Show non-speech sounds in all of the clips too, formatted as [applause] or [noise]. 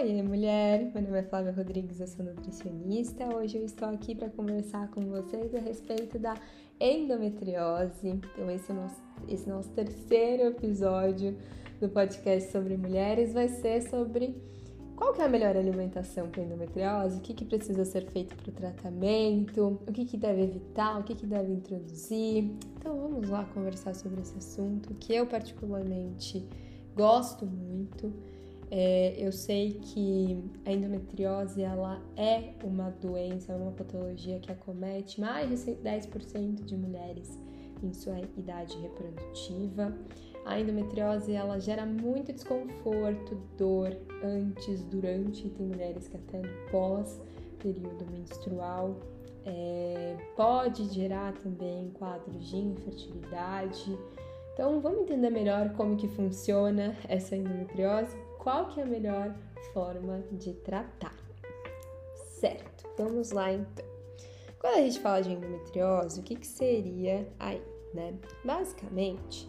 Oi, mulher! Meu nome é Flávia Rodrigues, eu sou nutricionista. Hoje eu estou aqui para conversar com vocês a respeito da endometriose. Então, esse nosso, esse nosso terceiro episódio do podcast sobre mulheres vai ser sobre qual que é a melhor alimentação para endometriose, o que, que precisa ser feito para o tratamento, o que, que deve evitar, o que, que deve introduzir. Então, vamos lá conversar sobre esse assunto que eu, particularmente, gosto muito. É, eu sei que a endometriose ela é uma doença, é uma patologia que acomete mais de 10% de mulheres em sua idade reprodutiva. A endometriose ela gera muito desconforto, dor antes, durante e tem mulheres que até no pós período menstrual. É, pode gerar também quadros de infertilidade. Então vamos entender melhor como que funciona essa endometriose qual que é a melhor forma de tratar. Certo, vamos lá então. Quando a gente fala de endometriose, o que, que seria aí, né? Basicamente,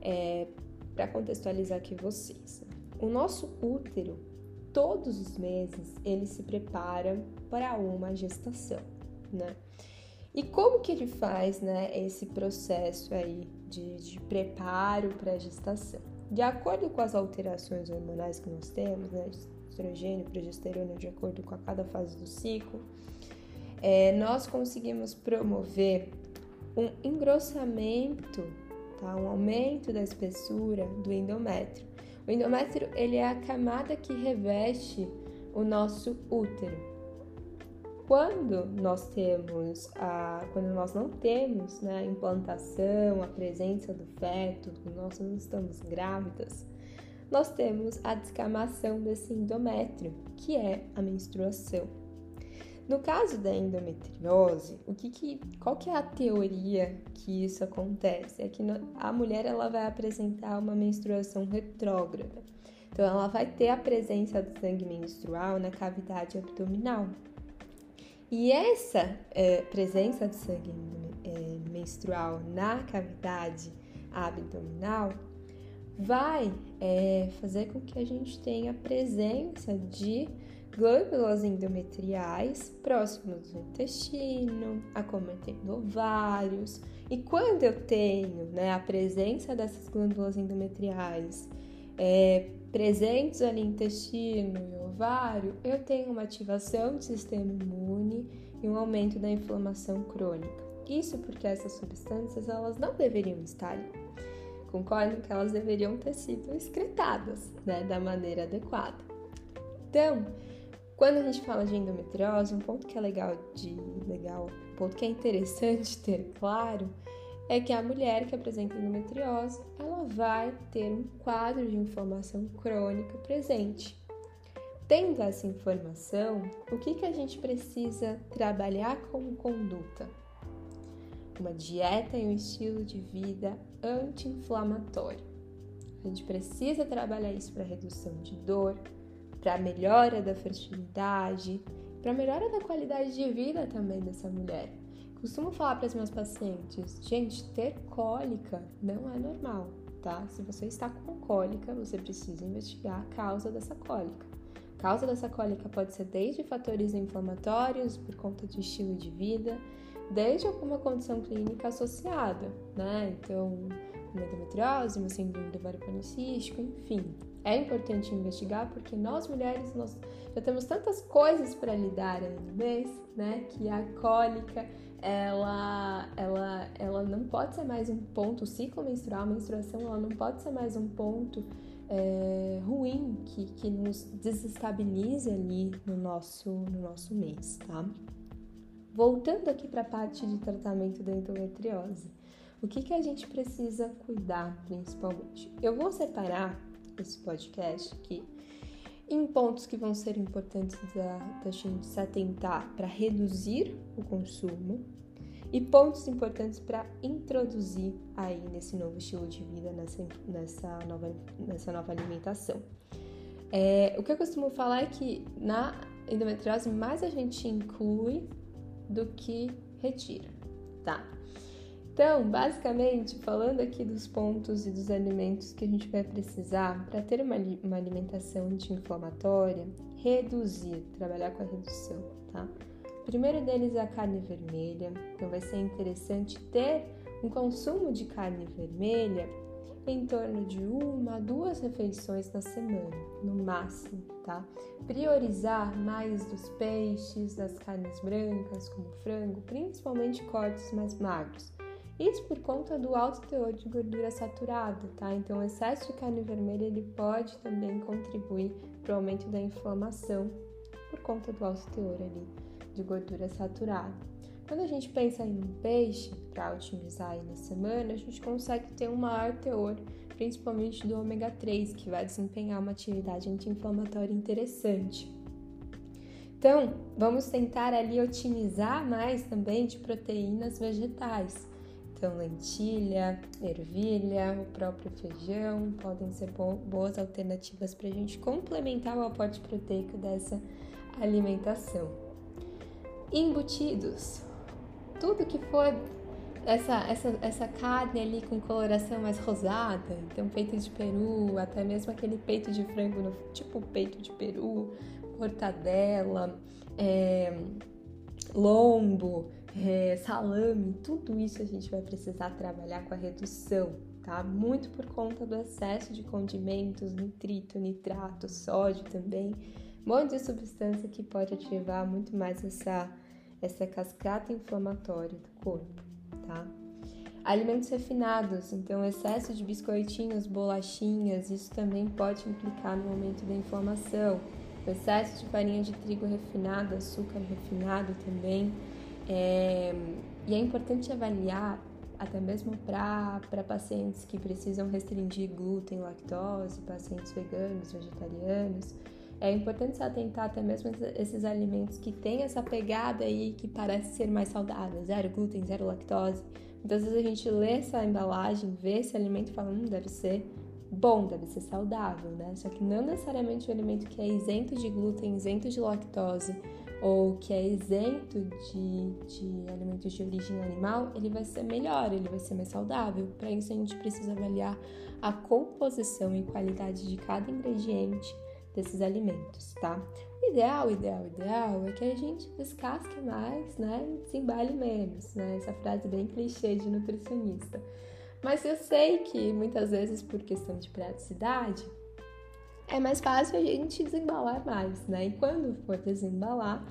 é, para contextualizar aqui vocês, o nosso útero, todos os meses, ele se prepara para uma gestação, né? E como que ele faz, né, esse processo aí de, de preparo para a gestação? De acordo com as alterações hormonais que nós temos, né, estrogênio, progesterona, de acordo com a cada fase do ciclo, é, nós conseguimos promover um engrossamento, tá? um aumento da espessura do endométrio. O endométrio ele é a camada que reveste o nosso útero. Quando nós temos a, quando nós não temos né, a implantação, a presença do feto, nós não estamos grávidas, nós temos a descamação desse endométrio, que é a menstruação. No caso da endometriose, o que, que qual que é a teoria que isso acontece? É que a mulher ela vai apresentar uma menstruação retrógrada. Então ela vai ter a presença do sangue menstrual na cavidade abdominal. E essa é, presença de sangue é, menstrual na cavidade abdominal vai é, fazer com que a gente tenha presença de glândulas endometriais próximos do intestino, acometendo ovários. E quando eu tenho né, a presença dessas glândulas endometriais é, presentes ali no intestino e ovário, eu tenho uma ativação do sistema imune e um aumento da inflamação crônica. Isso porque essas substâncias elas não deveriam estar ali. Que elas deveriam ter sido excretadas né, da maneira adequada. Então, quando a gente fala de endometriose, um ponto que é legal de legal, um ponto que é interessante [laughs] ter claro é que a mulher que apresenta endometriose, ela vai ter um quadro de inflamação crônica presente. Tendo essa informação, o que, que a gente precisa trabalhar como conduta? Uma dieta e um estilo de vida anti-inflamatório. A gente precisa trabalhar isso para redução de dor, para melhora da fertilidade, para melhora da qualidade de vida também dessa mulher. Costumo falar para as minhas pacientes, gente, ter cólica não é normal, tá? Se você está com cólica, você precisa investigar a causa dessa cólica. A causa dessa cólica pode ser desde fatores inflamatórios por conta de estilo de vida, desde alguma condição clínica associada, né? Então, uma endometriose, uma síndrome do ovário policístico, enfim. É importante investigar porque nós mulheres nós já temos tantas coisas para lidar aí no mês, né? Que a cólica ela, ela, ela não pode ser mais um ponto, o ciclo menstrual, a menstruação, ela não pode ser mais um ponto é, ruim que, que nos desestabilize ali no nosso, no nosso mês, tá? Voltando aqui para a parte de tratamento da endometriose, o que, que a gente precisa cuidar principalmente? Eu vou separar esse podcast aqui em pontos que vão ser importantes da, da gente se atentar para reduzir o consumo e pontos importantes para introduzir aí nesse novo estilo de vida, nessa, nessa, nova, nessa nova alimentação. É, o que eu costumo falar é que na endometriose mais a gente inclui do que retira, tá? Então, basicamente, falando aqui dos pontos e dos alimentos que a gente vai precisar para ter uma, uma alimentação anti-inflamatória, reduzir, trabalhar com a redução, tá? Primeiro deles é a carne vermelha, então vai ser interessante ter um consumo de carne vermelha em torno de uma a duas refeições na semana, no máximo, tá? Priorizar mais dos peixes, das carnes brancas, como frango, principalmente cortes mais magros. Isso por conta do alto teor de gordura saturada, tá? Então, o excesso de carne vermelha ele pode também contribuir para o aumento da inflamação por conta do alto teor ali de gordura saturada. Quando a gente pensa em um peixe para otimizar aí na semana, a gente consegue ter um maior teor, principalmente do ômega 3, que vai desempenhar uma atividade anti-inflamatória interessante. Então, vamos tentar ali otimizar mais também de proteínas vegetais. Então, lentilha, ervilha, o próprio feijão podem ser boas alternativas para a gente complementar o aporte proteico dessa alimentação. Embutidos. Tudo que for essa, essa, essa carne ali com coloração mais rosada, então peito de peru, até mesmo aquele peito de frango, no, tipo peito de peru, mortadela, é, lombo, é, salame, tudo isso a gente vai precisar trabalhar com a redução, tá? Muito por conta do excesso de condimentos, nitrito, nitrato, sódio também, um monte de substância que pode ativar muito mais essa, essa cascata inflamatória do corpo, tá? Alimentos refinados, então excesso de biscoitinhos, bolachinhas, isso também pode implicar no aumento da inflamação. O excesso de farinha de trigo refinado, açúcar refinado também é, e é importante avaliar, até mesmo para pacientes que precisam restringir glúten, lactose, pacientes veganos, vegetarianos, é importante se atentar até mesmo esses alimentos que têm essa pegada aí que parece ser mais saudável, zero glúten, zero lactose. Muitas vezes a gente lê essa embalagem, vê esse alimento e fala, hum, deve ser bom, deve ser saudável, né? Só que não necessariamente o alimento que é isento de glúten, isento de lactose, ou que é isento de, de alimentos de origem animal, ele vai ser melhor, ele vai ser mais saudável. Para isso, a gente precisa avaliar a composição e qualidade de cada ingrediente desses alimentos, tá? O ideal, ideal, ideal é que a gente descasque mais, né? E desembale menos, né? Essa frase bem clichê de nutricionista. Mas eu sei que muitas vezes, por questão de praticidade, é mais fácil a gente desembalar mais, né? E quando for desembalar,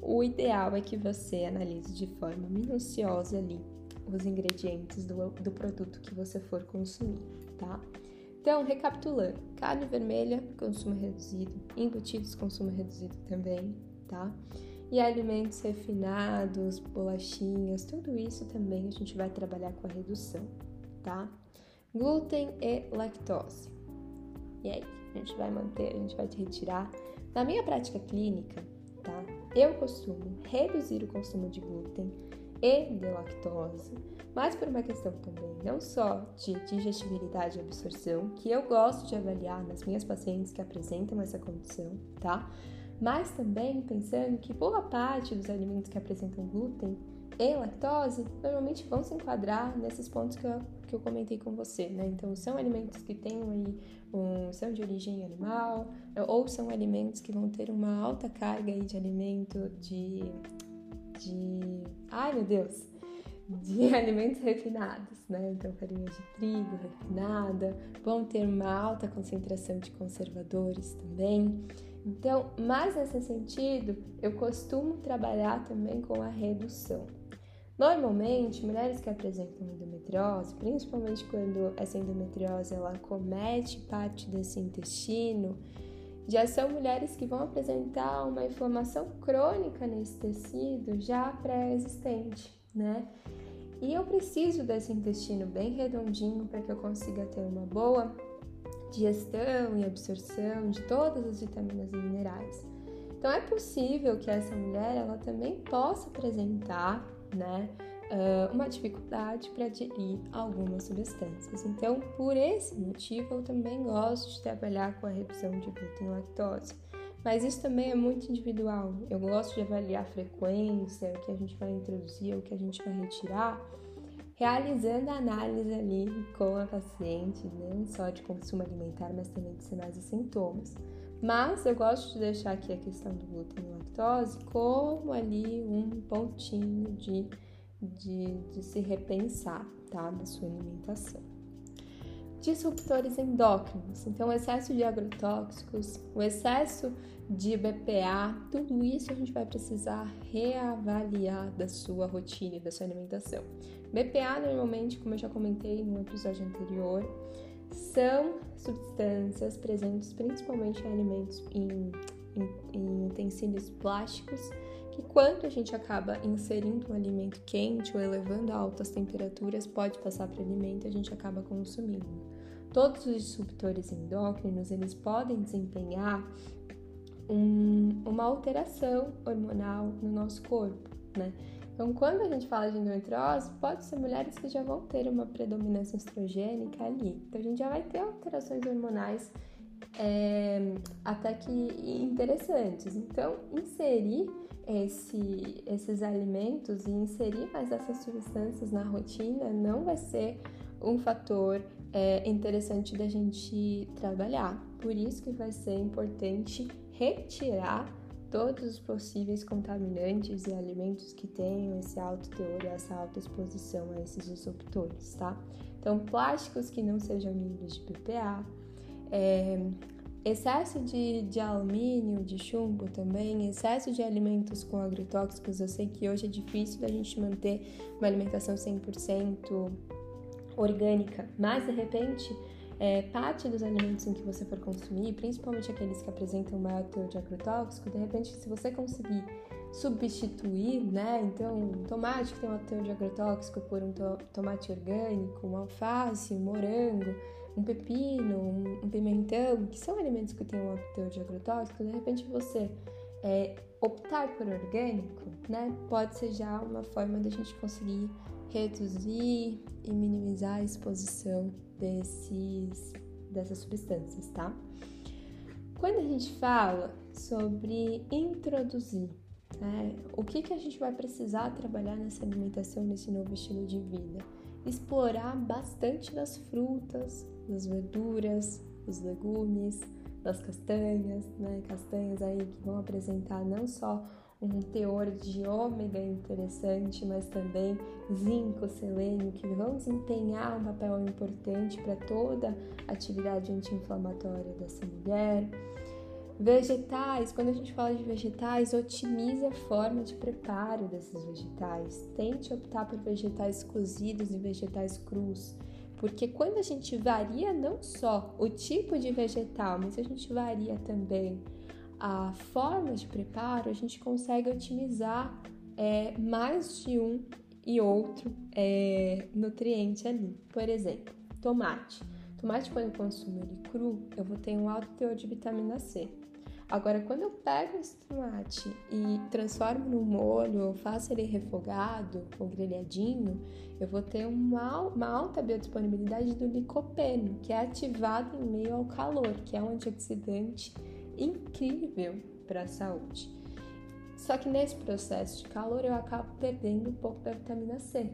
o ideal é que você analise de forma minuciosa ali os ingredientes do, do produto que você for consumir, tá? Então, recapitulando: carne vermelha, consumo reduzido, embutidos, consumo reduzido também, tá? E alimentos refinados, bolachinhas, tudo isso também a gente vai trabalhar com a redução, tá? Glúten e lactose. E aí? A gente vai manter, a gente vai te retirar. Na minha prática clínica, tá? Eu costumo reduzir o consumo de glúten e de lactose, mas por uma questão também não só de digestibilidade e absorção, que eu gosto de avaliar nas minhas pacientes que apresentam essa condição, tá? Mas também pensando que boa parte dos alimentos que apresentam glúten e lactose normalmente vão se enquadrar nesses pontos que eu, que eu comentei com você, né? Então, são alimentos que têm aí um, são de origem animal ou são alimentos que vão ter uma alta carga aí de alimento de, de... Ai, meu Deus! de [laughs] alimentos refinados, né? Então, farinha de trigo refinada, vão ter uma alta concentração de conservadores também. Então, mas nesse sentido, eu costumo trabalhar também com a redução. Normalmente, mulheres que apresentam endometriose, principalmente quando essa endometriose ela comete parte desse intestino, já são mulheres que vão apresentar uma inflamação crônica nesse tecido já pré-existente, né? E eu preciso desse intestino bem redondinho para que eu consiga ter uma boa digestão e absorção de todas as vitaminas e minerais. Então é possível que essa mulher ela também possa apresentar né, uh, uma dificuldade para digerir algumas substâncias. Então, por esse motivo, eu também gosto de trabalhar com a redução de glúten e lactose. Mas isso também é muito individual. Eu gosto de avaliar a frequência, o que a gente vai introduzir, o que a gente vai retirar, realizando a análise ali com a paciente, não só de consumo alimentar, mas também de sinais e sintomas. Mas eu gosto de deixar aqui a questão do glúten e lactose como ali um pontinho de, de, de se repensar, tá? Da sua alimentação disruptores endócrinos. Então, o excesso de agrotóxicos, o excesso de BPA, tudo isso a gente vai precisar reavaliar da sua rotina e da sua alimentação. BPA, normalmente, como eu já comentei no episódio anterior, são substâncias presentes principalmente em alimentos, em, em, em utensílios plásticos, que quando a gente acaba inserindo um alimento quente ou elevando a altas temperaturas, pode passar para o alimento e a gente acaba consumindo. Todos os disruptores endócrinos, eles podem desempenhar um, uma alteração hormonal no nosso corpo, né? Então, quando a gente fala de endometriose, pode ser mulheres que já vão ter uma predominância estrogênica ali. Então, a gente já vai ter alterações hormonais é, até que interessantes. Então, inserir esse, esses alimentos e inserir mais essas substâncias na rotina não vai ser um fator é, interessante da gente trabalhar. Por isso que vai ser importante retirar todos os possíveis contaminantes e alimentos que tenham esse alto teor e essa alta exposição a esses disruptores, tá? Então, plásticos que não sejam livres de PPA, é, excesso de, de alumínio, de chumbo também, excesso de alimentos com agrotóxicos. Eu sei que hoje é difícil da gente manter uma alimentação 100% orgânica, mas de repente é, parte dos alimentos em que você for consumir, principalmente aqueles que apresentam maior teor de agrotóxico, de repente se você conseguir substituir, né? Então, tomate que tem um teor de agrotóxico por um to tomate orgânico, um alface, um morango, um pepino, um, um, pimentão, que são alimentos que têm um teor de agrotóxico, de repente você é, optar por orgânico, né? Pode ser já uma forma da gente conseguir reduzir e minimizar a exposição desses, dessas substâncias, tá? Quando a gente fala sobre introduzir, né, o que, que a gente vai precisar trabalhar nessa alimentação, nesse novo estilo de vida? Explorar bastante das frutas, das verduras, dos legumes, das castanhas, né? Castanhas aí que vão apresentar não só um teor de ômega interessante, mas também zinco, selênio, que vão desempenhar um papel importante para toda a atividade anti-inflamatória dessa mulher. Vegetais, quando a gente fala de vegetais, otimize a forma de preparo desses vegetais. Tente optar por vegetais cozidos e vegetais crus, porque quando a gente varia não só o tipo de vegetal, mas a gente varia também a forma de preparo, a gente consegue otimizar é, mais de um e outro é, nutriente ali. Por exemplo, tomate. Tomate, quando eu consumo ele cru, eu vou ter um alto teor de vitamina C. Agora, quando eu pego esse tomate e transformo no molho, eu faço ele refogado ou grelhadinho, eu vou ter uma, uma alta biodisponibilidade do licopeno, que é ativado em meio ao calor, que é um antioxidante incrível para a saúde. Só que nesse processo de calor eu acabo perdendo um pouco da vitamina C.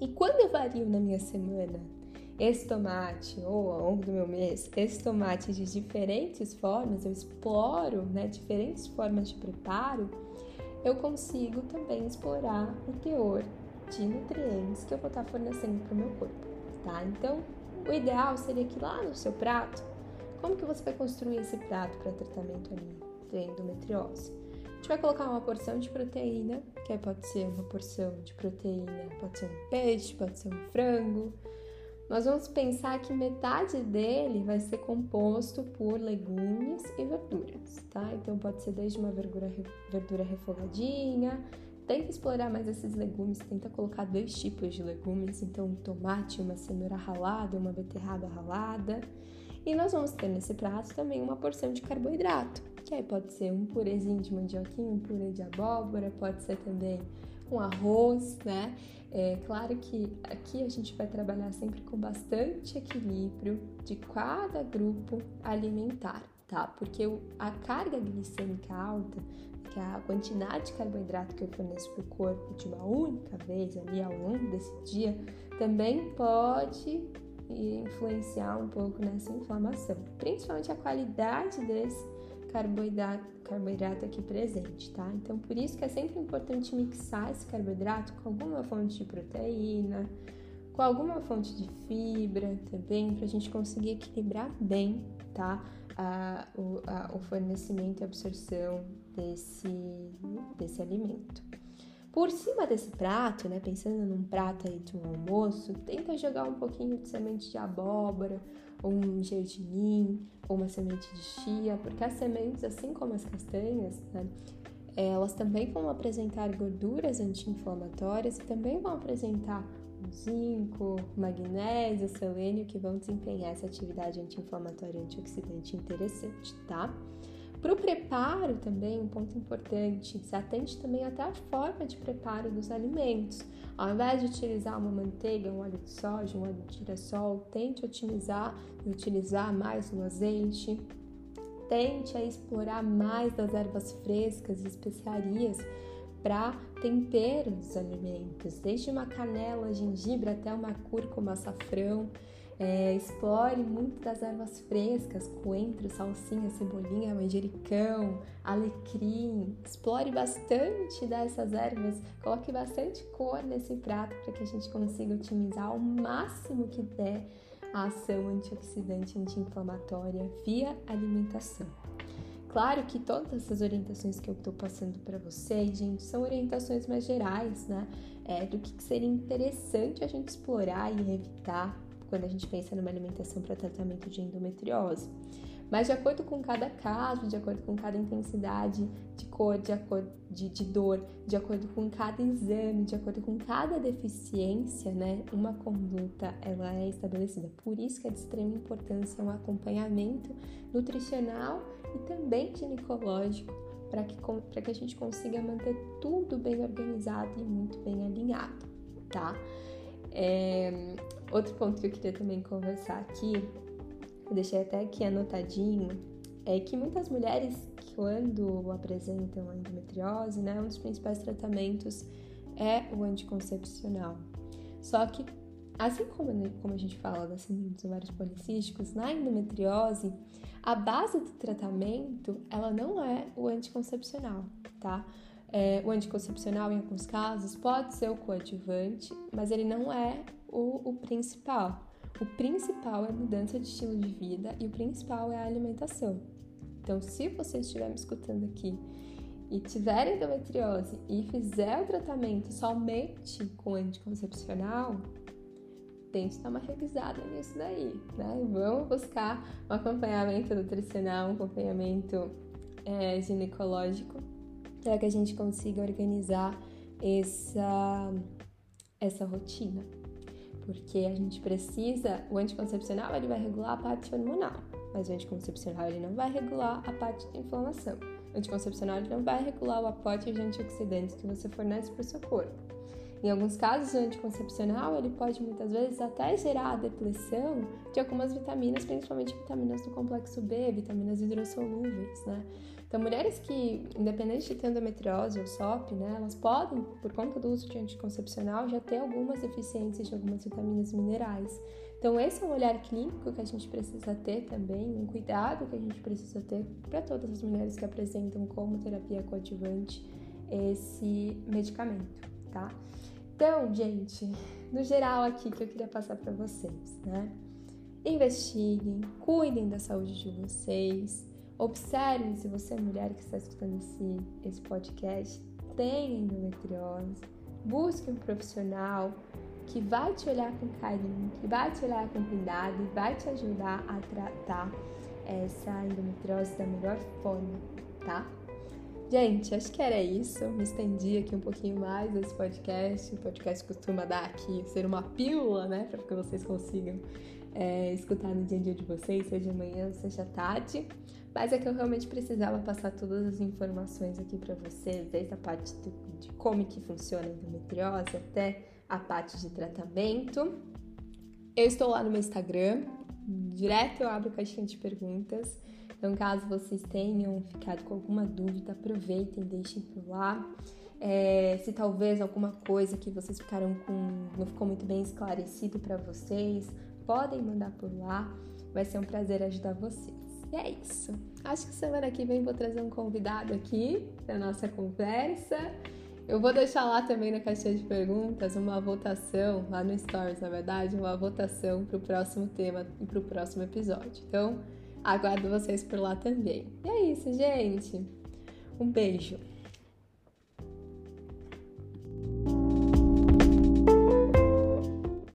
E quando eu vario na minha semana esse tomate ou ao longo do meu mês, esse tomate de diferentes formas, eu exploro né, diferentes formas de preparo, eu consigo também explorar o teor de nutrientes que eu vou estar fornecendo para o meu corpo, tá? Então, o ideal seria que lá no seu prato como que você vai construir esse prato para tratamento ali de endometriose? A gente vai colocar uma porção de proteína, que pode ser uma porção de proteína, pode ser um peixe, pode ser um frango. Nós vamos pensar que metade dele vai ser composto por legumes e verduras, tá? Então pode ser desde uma verdura, verdura refogadinha, tenta explorar mais esses legumes, tenta colocar dois tipos de legumes, então um tomate, uma cenoura ralada, uma beterraba ralada. E nós vamos ter nesse prato também uma porção de carboidrato, que aí pode ser um purezinho de mandioquinha, um purê de abóbora, pode ser também um arroz, né? É claro que aqui a gente vai trabalhar sempre com bastante equilíbrio de cada grupo alimentar, tá? Porque a carga glicêmica alta que a quantidade de carboidrato que eu forneço para o corpo de uma única vez ali ao longo desse dia também pode influenciar um pouco nessa inflamação, principalmente a qualidade desse carboidrato, carboidrato aqui presente, tá? Então, por isso que é sempre importante mixar esse carboidrato com alguma fonte de proteína, com alguma fonte de fibra também, para a gente conseguir equilibrar bem, tá? A, o, a, o fornecimento e absorção desse, desse alimento. Por cima desse prato, né, pensando num prato aí de um almoço, tenta jogar um pouquinho de semente de abóbora, ou um gergelim, ou uma semente de chia, porque as sementes, assim como as castanhas, né, elas também vão apresentar gorduras anti-inflamatórias e também vão apresentar zinco, magnésio, selênio que vão desempenhar essa atividade anti-inflamatória e antioxidante interessante, tá? Para o preparo também, um ponto importante, se atente também até a forma de preparo dos alimentos. Ao invés de utilizar uma manteiga, um óleo de soja, um óleo de girassol, tente otimizar e utilizar mais o azeite. Tente a explorar mais das ervas frescas e especiarias para tempero dos alimentos, desde uma canela, gengibre até uma cúrcuma, açafrão. É, explore muito das ervas frescas, coentro, salsinha, cebolinha, manjericão, alecrim. Explore bastante dessas ervas, coloque bastante cor nesse prato para que a gente consiga otimizar ao máximo que der a ação antioxidante anti-inflamatória via alimentação. Claro que todas essas orientações que eu estou passando para vocês, gente, são orientações mais gerais, né? É, do que seria interessante a gente explorar e evitar quando a gente pensa numa alimentação para tratamento de endometriose. Mas de acordo com cada caso, de acordo com cada intensidade de cor, de acordo de, de dor, de acordo com cada exame, de acordo com cada deficiência, né, uma conduta ela é estabelecida. Por isso que é de extrema importância um acompanhamento nutricional e também ginecológico para que, que a gente consiga manter tudo bem organizado e muito bem alinhado, tá? É, outro ponto que eu queria também conversar aqui, eu deixei até aqui anotadinho, é que muitas mulheres, quando apresentam a endometriose, né, um dos principais tratamentos é o anticoncepcional. Só que, assim como, como a gente fala da síndrome dos ovários policísticos, na endometriose, a base do tratamento, ela não é o anticoncepcional, tá? É, o anticoncepcional, em alguns casos, pode ser o coadjuvante, mas ele não é o, o principal. O principal é mudança de estilo de vida e o principal é a alimentação. Então, se você estiver me escutando aqui e tiver endometriose e fizer o tratamento somente com anticoncepcional, tente dar uma revisada nisso daí, né? Vamos buscar um acompanhamento nutricional, um acompanhamento é, ginecológico para que a gente consiga organizar essa, essa rotina. Porque a gente precisa, o anticoncepcional ele vai regular a parte hormonal, mas o anticoncepcional ele não vai regular a parte da inflamação. O anticoncepcional ele não vai regular o aporte de antioxidantes que você fornece para o seu corpo. Em alguns casos, o anticoncepcional ele pode muitas vezes até gerar a depleção de algumas vitaminas, principalmente vitaminas do complexo B, vitaminas hidrossolúveis, né? Então, mulheres que, independente de ter endometriose ou SOP, né, elas podem, por conta do uso de anticoncepcional, já ter algumas deficiências de algumas vitaminas minerais. Então, esse é um olhar clínico que a gente precisa ter também, um cuidado que a gente precisa ter para todas as mulheres que apresentam como terapia coadjuvante esse medicamento, tá? Então, gente, no geral aqui que eu queria passar para vocês, né? Investiguem, cuidem da saúde de vocês, Observe se você é mulher que está escutando esse, esse podcast, tem endometriose. Busque um profissional que vai te olhar com carinho, que vai te olhar com cuidado e vai te ajudar a tratar essa endometriose da melhor forma, tá? Gente, acho que era isso. Me estendi aqui um pouquinho mais nesse podcast. O podcast costuma dar aqui, ser uma pílula, né? Para que vocês consigam é, escutar no dia a dia de vocês, seja manhã, seja tarde. Mas é que eu realmente precisava passar todas as informações aqui para vocês, desde a parte do, de como que funciona a endometriose até a parte de tratamento. Eu estou lá no meu Instagram, direto eu abro caixinha de perguntas. Então, caso vocês tenham ficado com alguma dúvida, aproveitem, deixem por lá. É, se talvez alguma coisa que vocês ficaram com não ficou muito bem esclarecido para vocês, podem mandar por lá. Vai ser um prazer ajudar vocês. E é isso. Acho que semana que vem vou trazer um convidado aqui para nossa conversa. Eu vou deixar lá também na caixinha de perguntas uma votação, lá no Stories, na verdade, uma votação para o próximo tema e para o próximo episódio. Então, Aguardo vocês por lá também. E é isso, gente. Um beijo.